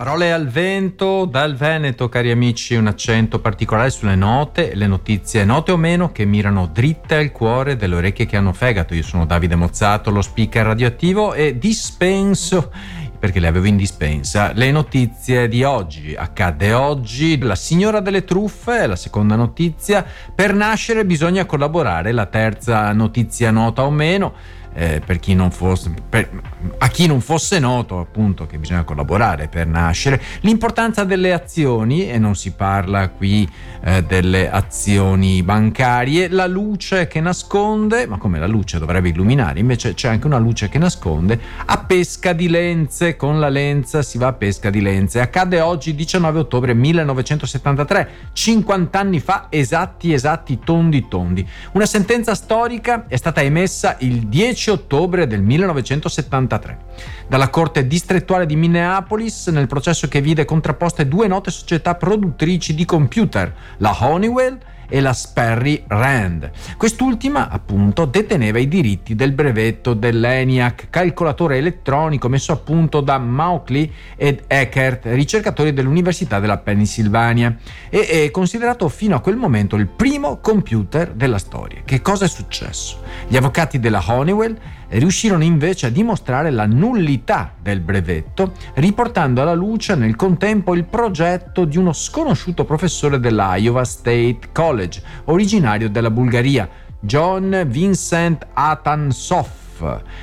Parole al vento, dal Veneto, cari amici, un accento particolare sulle note, le notizie note o meno che mirano dritte al cuore delle orecchie che hanno fegato. Io sono Davide Mozzato, lo speaker radioattivo e dispenso perché le avevo in dispensa. Le notizie di oggi. Accadde oggi la signora delle truffe, la seconda notizia. Per nascere bisogna collaborare, la terza notizia nota o meno eh, per chi non fosse, per, a chi non fosse noto appunto che bisogna collaborare per nascere, l'importanza delle azioni, e non si parla qui eh, delle azioni bancarie, la luce che nasconde, ma come la luce dovrebbe illuminare, invece c'è anche una luce che nasconde, a pesca di lenze, con la lenza si va a pesca di lenze. Accade oggi 19 ottobre 1973, 50 anni fa, esatti, esatti, tondi, tondi. Una sentenza storica è stata emessa il 10 10 ottobre del 1973 dalla Corte distrettuale di Minneapolis nel processo che vide contrapposte due note società produttrici di computer, la Honeywell e la Sperry Rand. Quest'ultima, appunto, deteneva i diritti del brevetto dell'ENIAC, calcolatore elettronico messo a punto da Mauchly ed Eckert, ricercatori dell'Università della Pennsylvania, e è considerato fino a quel momento il primo computer della storia. Che cosa è successo? Gli avvocati della Honeywell riuscirono invece a dimostrare la nullità del brevetto, riportando alla luce nel contempo il progetto di uno sconosciuto professore dell'Iowa State College, originario della Bulgaria, John Vincent Atansov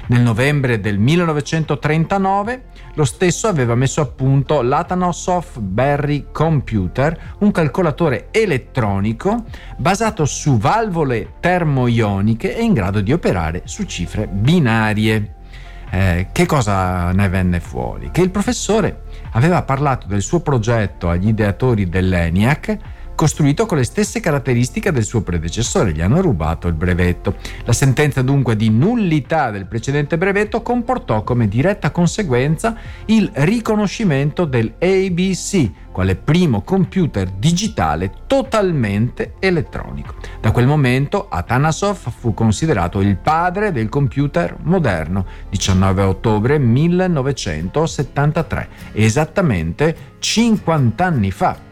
nel novembre del 1939 lo stesso aveva messo a punto l'Atanasoff Berry Computer, un calcolatore elettronico basato su valvole termoioniche e in grado di operare su cifre binarie. Eh, che cosa ne venne fuori? Che il professore aveva parlato del suo progetto agli ideatori dell'ENIAC costruito con le stesse caratteristiche del suo predecessore, gli hanno rubato il brevetto. La sentenza dunque di nullità del precedente brevetto comportò come diretta conseguenza il riconoscimento del ABC quale primo computer digitale totalmente elettronico. Da quel momento Atanasov fu considerato il padre del computer moderno, 19 ottobre 1973, esattamente 50 anni fa.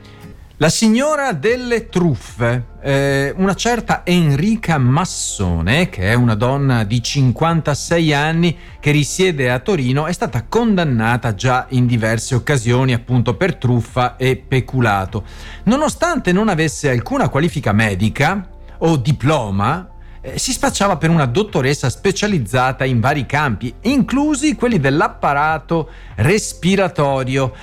La signora delle truffe, eh, una certa Enrica Massone, che è una donna di 56 anni che risiede a Torino, è stata condannata già in diverse occasioni appunto per truffa e peculato. Nonostante non avesse alcuna qualifica medica o diploma, eh, si spacciava per una dottoressa specializzata in vari campi, inclusi quelli dell'apparato respiratorio,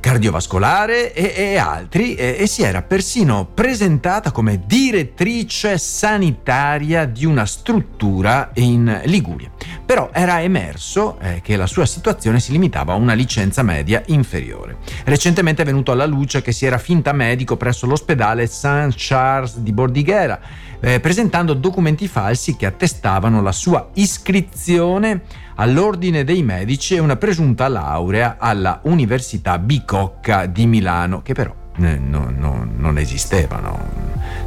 cardiovascolare e, e altri, e, e si era persino presentata come direttrice sanitaria di una struttura in Liguria. Però era emerso eh, che la sua situazione si limitava a una licenza media inferiore. Recentemente è venuto alla luce che si era finta medico presso l'ospedale Saint Charles di Bordighera eh, presentando documenti falsi che attestavano la sua iscrizione all'ordine dei medici e una presunta laurea alla Università Bicocca di Milano, che però eh, no, no, non esistevano,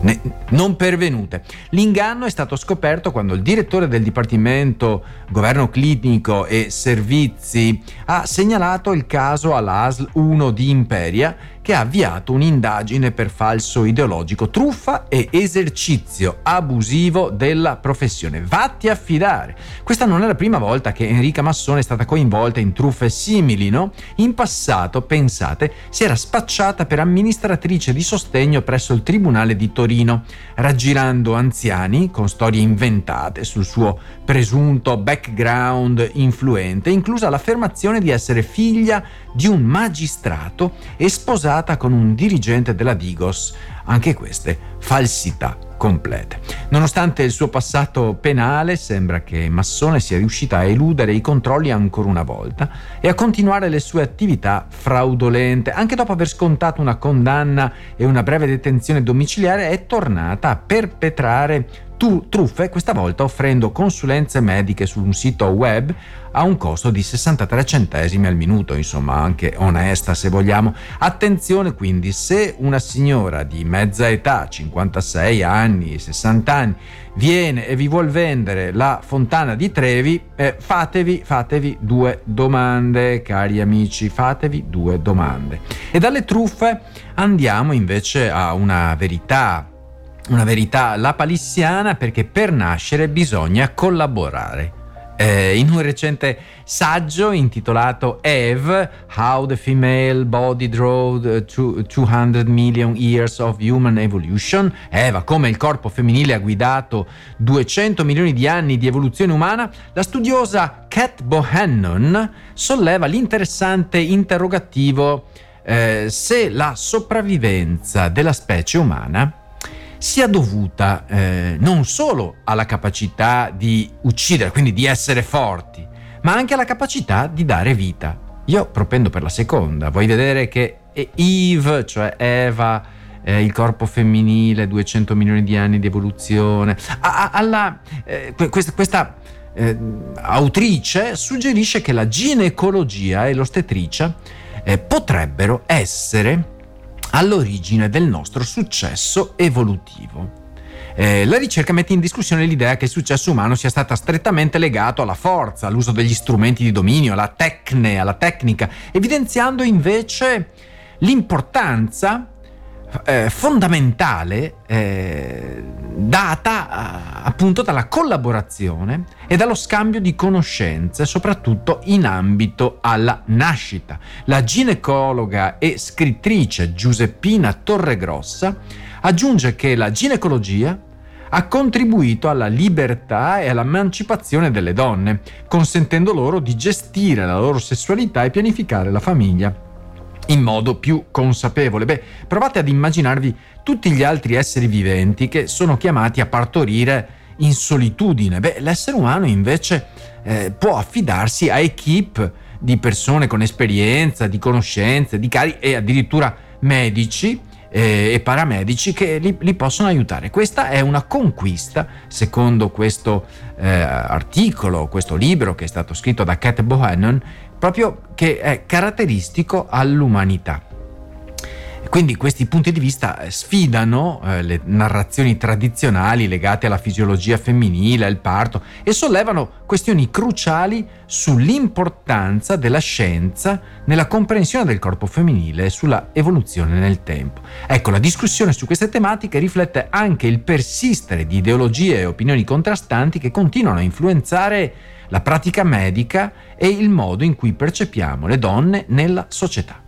ne, non pervenute. L'inganno è stato scoperto quando il direttore del Dipartimento Governo Clinico e Servizi ha segnalato il caso all'ASL 1 di Imperia che ha avviato un'indagine per falso ideologico, truffa e esercizio abusivo della professione. Vatti a fidare. Questa non è la prima volta che Enrica Massone è stata coinvolta in truffe simili, no? In passato, pensate, si era spacciata per amministratrice di sostegno presso il Tribunale di Torino, raggirando anziani con storie inventate sul suo presunto background influente, inclusa l'affermazione di essere figlia di un magistrato e sposata con un dirigente della Digos. Anche queste falsità complete. Nonostante il suo passato penale, sembra che Massone sia riuscita a eludere i controlli ancora una volta e a continuare le sue attività fraudolente. Anche dopo aver scontato una condanna e una breve detenzione domiciliare, è tornata a perpetrare tu- truffe, questa volta offrendo consulenze mediche su un sito web a un costo di 63 centesimi al minuto, insomma anche onesta se vogliamo. Attenzione quindi, se una signora di mezza età, 56 anni, 60 anni, viene e vi vuol vendere la fontana di Trevi, eh, fatevi, fatevi due domande, cari amici, fatevi due domande. E dalle truffe andiamo invece a una verità una verità lapalissiana perché per nascere bisogna collaborare. Eh, in un recente saggio intitolato Eve, How the Female Body Drove 200 Million Years of Human Evolution, Eva, come il corpo femminile ha guidato 200 milioni di anni di evoluzione umana, la studiosa Kat Bohannon solleva l'interessante interrogativo eh, se la sopravvivenza della specie umana sia dovuta eh, non solo alla capacità di uccidere, quindi di essere forti, ma anche alla capacità di dare vita. Io propendo per la seconda, vuoi vedere che Eve, cioè Eva, eh, il corpo femminile, 200 milioni di anni di evoluzione, a, a, alla, eh, questa, questa eh, autrice suggerisce che la ginecologia e l'ostetricia eh, potrebbero essere all'origine del nostro successo evolutivo. Eh, la ricerca mette in discussione l'idea che il successo umano sia stato strettamente legato alla forza, all'uso degli strumenti di dominio, alla tecne, alla tecnica, evidenziando invece l'importanza eh, fondamentale eh, data eh, appunto dalla collaborazione e dallo scambio di conoscenze, soprattutto in ambito alla nascita. La ginecologa e scrittrice Giuseppina Torregrossa aggiunge che la ginecologia ha contribuito alla libertà e all'emancipazione delle donne, consentendo loro di gestire la loro sessualità e pianificare la famiglia in modo più consapevole. Beh, provate ad immaginarvi tutti gli altri esseri viventi che sono chiamati a partorire in solitudine. Beh, l'essere umano invece eh, può affidarsi a equip di persone con esperienza, di conoscenze, di cari e addirittura medici eh, e paramedici che li, li, possono aiutare. Questa è una conquista, secondo questo eh, articolo, questo libro che è stato scritto da Cat Bohannon, proprio che è caratteristico all'umanità. Quindi questi punti di vista eh, sfidano eh, le narrazioni tradizionali legate alla fisiologia femminile, al parto e sollevano questioni cruciali sull'importanza della scienza nella comprensione del corpo femminile e sulla evoluzione nel tempo. Ecco, la discussione su queste tematiche riflette anche il persistere di ideologie e opinioni contrastanti che continuano a influenzare la pratica medica e il modo in cui percepiamo le donne nella società.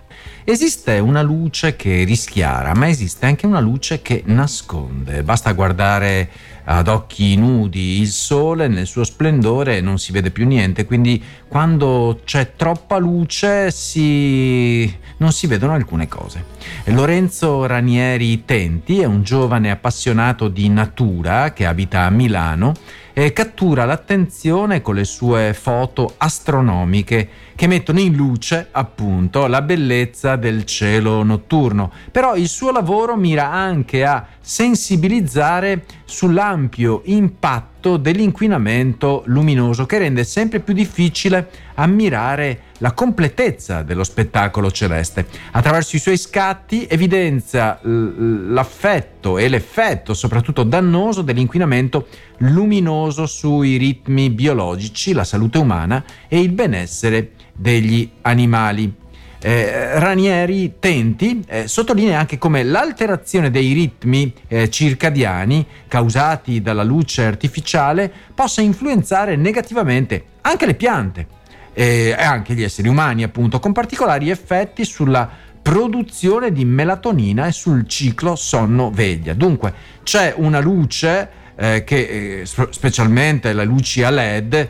Esiste una luce che rischiara, ma esiste anche una luce che nasconde. Basta guardare ad occhi nudi il sole nel suo splendore non si vede più niente, quindi quando c'è troppa luce si... non si vedono alcune cose. Lorenzo Ranieri Tenti è un giovane appassionato di natura che abita a Milano e cattura l'attenzione con le sue foto astronomiche che mettono in luce appunto la bellezza del cielo notturno. Però il suo lavoro mira anche a sensibilizzare sull'ampio impatto dell'inquinamento luminoso che rende sempre più difficile ammirare la completezza dello spettacolo celeste. Attraverso i suoi scatti evidenzia l'affetto e l'effetto soprattutto dannoso dell'inquinamento luminoso sui ritmi biologici, la salute umana e il benessere degli animali. Eh, Ranieri Tenti eh, sottolinea anche come l'alterazione dei ritmi eh, circadiani causati dalla luce artificiale possa influenzare negativamente anche le piante e anche gli esseri umani, appunto, con particolari effetti sulla produzione di melatonina e sul ciclo sonno-veglia. Dunque c'è una luce eh, che, eh, specialmente le luci a LED,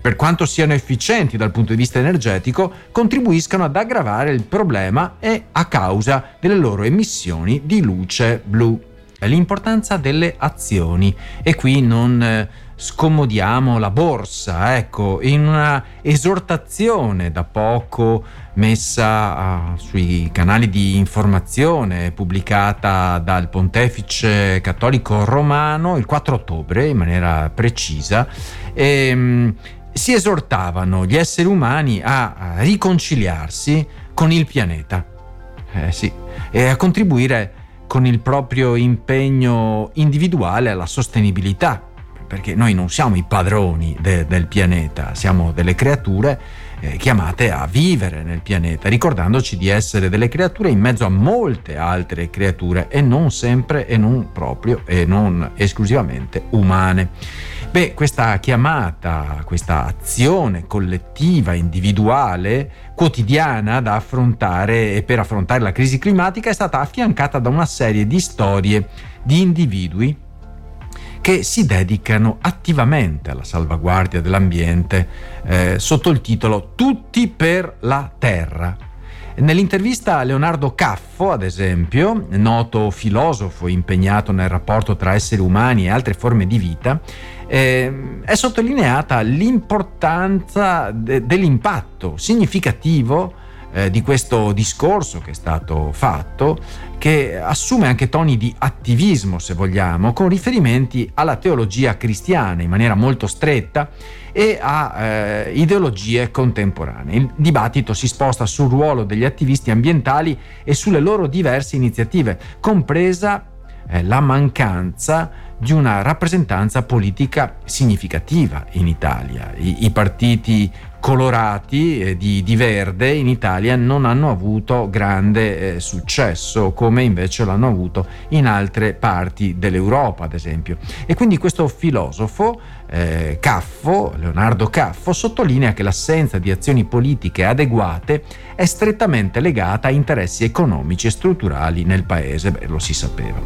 per quanto siano efficienti dal punto di vista energetico, contribuiscono ad aggravare il problema e a causa delle loro emissioni di luce blu. l'importanza delle azioni e qui non eh, scomodiamo la borsa, ecco, in una esortazione da poco messa uh, sui canali di informazione pubblicata dal pontefice cattolico romano il 4 ottobre in maniera precisa. E, um, si esortavano gli esseri umani a, riconciliarsi con il pianeta eh, sì, e a contribuire con il proprio impegno individuale alla sostenibilità, perché noi non siamo i padroni de, del pianeta, siamo delle creature eh, chiamate a vivere nel pianeta, ricordandoci di essere delle creature in mezzo a molte altre creature e non sempre e non proprio e non esclusivamente umane. Beh, questa chiamata, questa azione collettiva, individuale, quotidiana da affrontare e per affrontare la crisi climatica è stata affiancata da una serie di storie di individui che si dedicano attivamente alla salvaguardia dell'ambiente eh, sotto il titolo Tutti per la Terra. Nell'intervista a Leonardo Caffo, ad esempio, noto filosofo impegnato nel rapporto tra esseri umani e altre forme di vita, eh, è sottolineata l'importanza de- dell'impatto significativo eh, di questo discorso che è stato fatto, che assume anche toni di attivismo, se vogliamo, con riferimenti alla teologia cristiana in maniera molto stretta e a eh, ideologie contemporanee. Il dibattito si sposta sul ruolo degli attivisti ambientali e sulle loro diverse iniziative, compresa eh, la mancanza di una rappresentanza politica significativa in Italia. I, i partiti colorati eh, di, di, verde in Italia non hanno avuto grande eh, successo come invece l'hanno avuto in altre parti dell'Europa ad esempio e quindi questo filosofo eh, Caffo, Leonardo Caffo sottolinea che l'assenza di azioni politiche adeguate è strettamente legata a interessi economici e strutturali nel paese, beh lo si sapeva.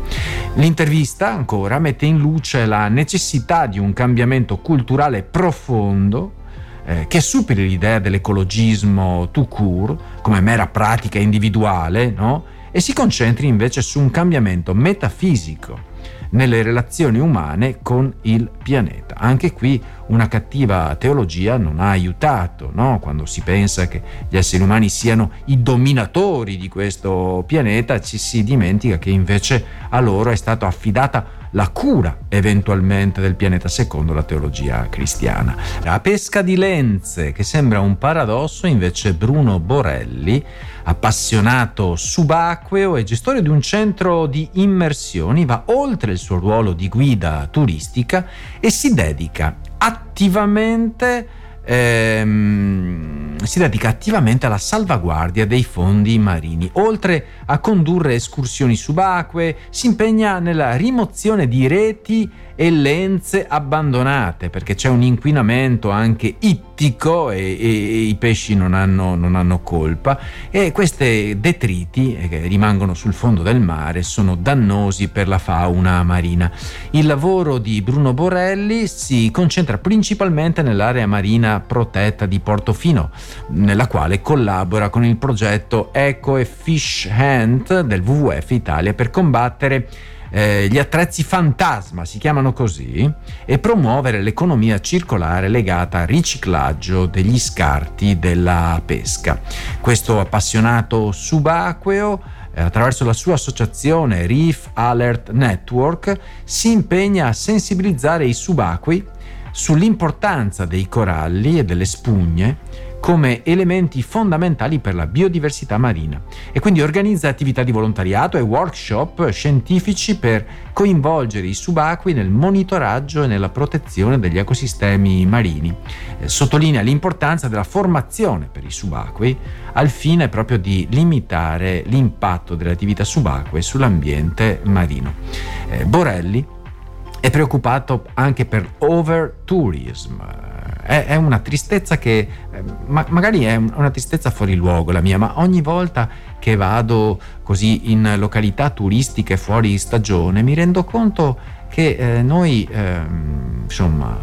L'intervista ancora mette in luce la necessità di un cambiamento culturale profondo eh, che superi l'idea dell'ecologismo tout court come mera pratica individuale no? e si concentri invece su un cambiamento metafisico nelle relazioni umane con il pianeta. Anche qui una cattiva teologia non ha aiutato, no? quando si pensa che gli esseri umani siano i dominatori di questo pianeta, ci si dimentica che invece a loro è stata affidata la cura eventualmente del pianeta secondo la teologia cristiana. La pesca di lenze, che sembra un paradosso, invece Bruno Borelli, appassionato subacqueo e gestore di un centro di immersioni, va oltre il suo ruolo di guida turistica e si dedica attivamente ehm, si dedica attivamente alla salvaguardia dei fondi marini. Oltre a condurre escursioni subacquee, si impegna nella rimozione di reti e lenze abbandonate, perché c'è un inquinamento anche ittico e, e, e i pesci non hanno, non hanno, colpa e questi detriti eh, che rimangono sul fondo del mare sono dannosi per la fauna marina. Il lavoro di Bruno Borelli si concentra principalmente nell'area marina protetta di Portofino, nella quale collabora con il progetto Eco e Fish Hunt del WWF Italia per combattere eh, gli attrezzi fantasma, si chiamano così, e promuovere l'economia circolare legata al riciclaggio degli scarti della pesca. Questo appassionato subacqueo eh, attraverso la sua associazione Reef Alert Network si impegna a sensibilizzare i subacquei sull'importanza dei coralli e delle spugne come elementi fondamentali per la biodiversità marina e quindi organizza attività di volontariato e workshop scientifici per coinvolgere i subacquei nel monitoraggio e nella protezione degli ecosistemi marini. Eh, sottolinea l'importanza della formazione per i subacquei al fine proprio di limitare l'impatto delle attività subacquee sull'ambiente marino. Eh, Borelli è preoccupato anche per overtourism è, è una tristezza che eh, ma, magari è una tristezza fuori luogo la mia, ma ogni volta che vado così in località turistiche fuori stagione mi rendo conto che eh, noi eh, insomma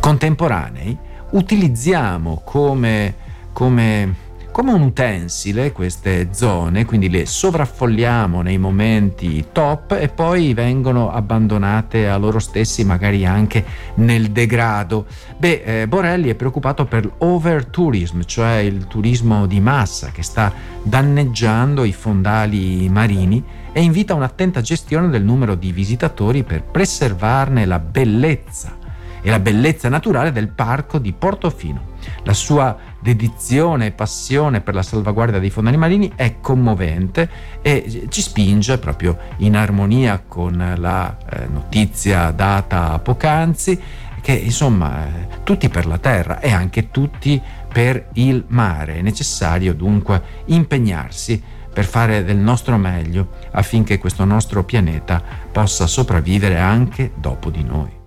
contemporanei utilizziamo come, come come un utensile queste zone, quindi le sovraffolliamo nei momenti top e poi vengono abbandonate a loro stessi, magari anche nel degrado. Beh, eh, Borelli è preoccupato per l'overtourism, cioè il turismo di massa che sta danneggiando i fondali marini e invita un'attenta gestione del numero di visitatori per preservarne la bellezza e la bellezza naturale del parco di Portofino. La sua dedizione e passione per la salvaguardia dei fondali marini è commovente e ci spinge proprio in armonia con la eh, notizia data poc'anzi che insomma eh, tutti per la terra e anche tutti per il mare. È necessario dunque impegnarsi per fare del nostro meglio affinché questo nostro pianeta possa sopravvivere anche dopo di noi.